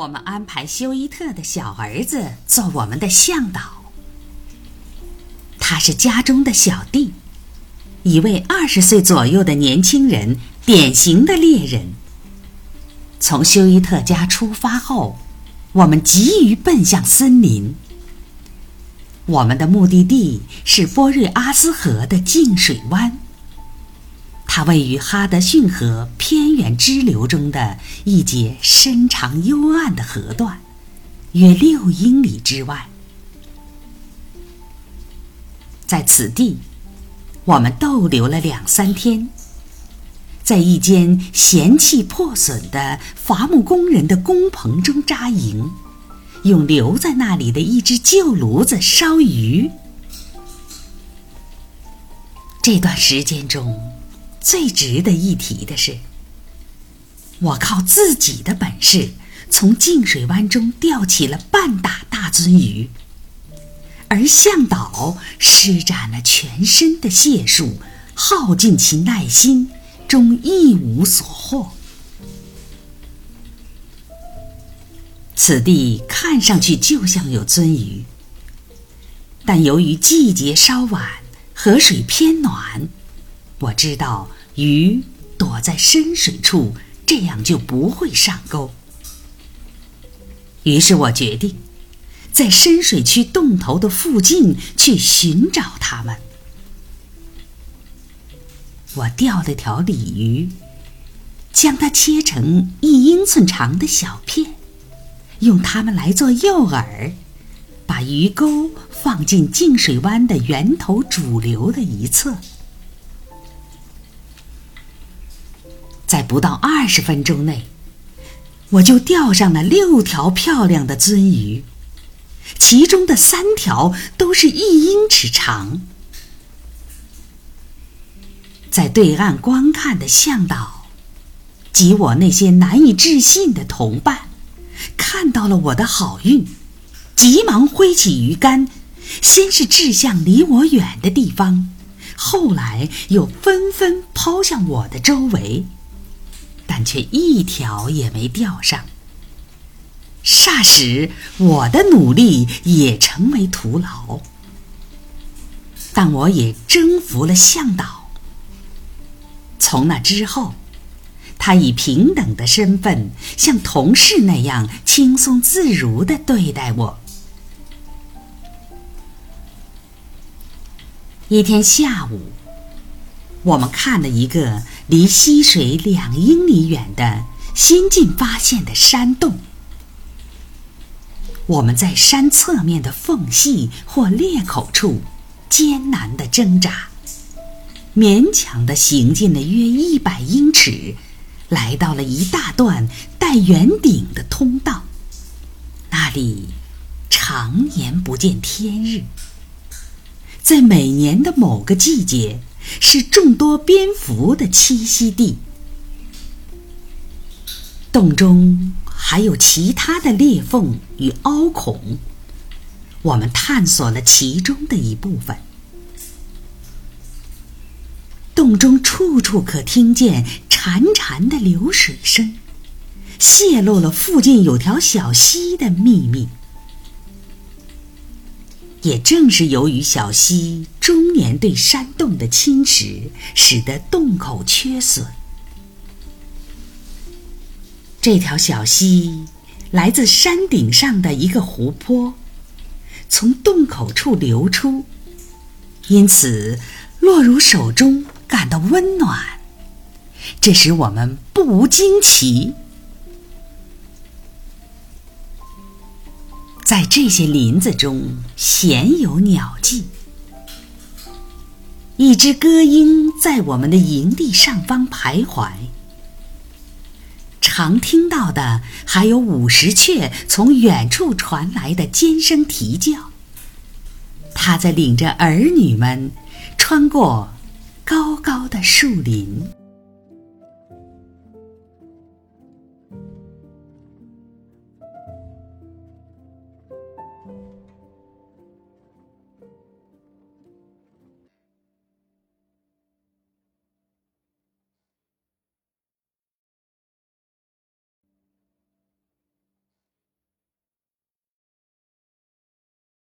我们安排休伊特的小儿子做我们的向导。他是家中的小弟，一位二十岁左右的年轻人，典型的猎人。从休伊特家出发后，我们急于奔向森林。我们的目的地是波瑞阿斯河的净水湾。它位于哈德逊河偏远支流中的一节深长幽暗的河段，约六英里之外。在此地，我们逗留了两三天，在一间嫌弃破损的伐木工人的工棚中扎营，用留在那里的一只旧炉子烧鱼。这段时间中。最值得一提的是，我靠自己的本事从净水湾中钓起了半打大鳟鱼，而向导施展了全身的解数，耗尽其耐心，终一无所获。此地看上去就像有鳟鱼，但由于季节稍晚，河水偏暖。我知道鱼躲在深水处，这样就不会上钩。于是我决定在深水区洞头的附近去寻找它们。我钓了条鲤鱼，将它切成一英寸长的小片，用它们来做诱饵，把鱼钩放进净水湾的源头主流的一侧。在不到二十分钟内，我就钓上了六条漂亮的鳟鱼，其中的三条都是一英尺长。在对岸观看的向导及我那些难以置信的同伴，看到了我的好运，急忙挥起鱼竿，先是掷向离我远的地方，后来又纷纷抛向我的周围。但却一条也没钓上。霎时，我的努力也成为徒劳。但我也征服了向导。从那之后，他以平等的身份，像同事那样轻松自如的对待我。一天下午。我们看了一个离溪水两英里远的新近发现的山洞。我们在山侧面的缝隙或裂口处艰难地挣扎，勉强地行进了约一百英尺，来到了一大段带圆顶的通道。那里常年不见天日，在每年的某个季节。是众多蝙蝠的栖息地。洞中还有其他的裂缝与凹孔，我们探索了其中的一部分。洞中处处可听见潺潺的流水声，泄露了附近有条小溪的秘密。也正是由于小溪终年对山洞的侵蚀，使得洞口缺损。这条小溪来自山顶上的一个湖泊，从洞口处流出，因此落入手中感到温暖，这使我们不无惊奇。在这些林子中，鲜有鸟迹。一只歌鹰在我们的营地上方徘徊，常听到的还有五十雀从远处传来的尖声啼叫。它在领着儿女们穿过高高的树林。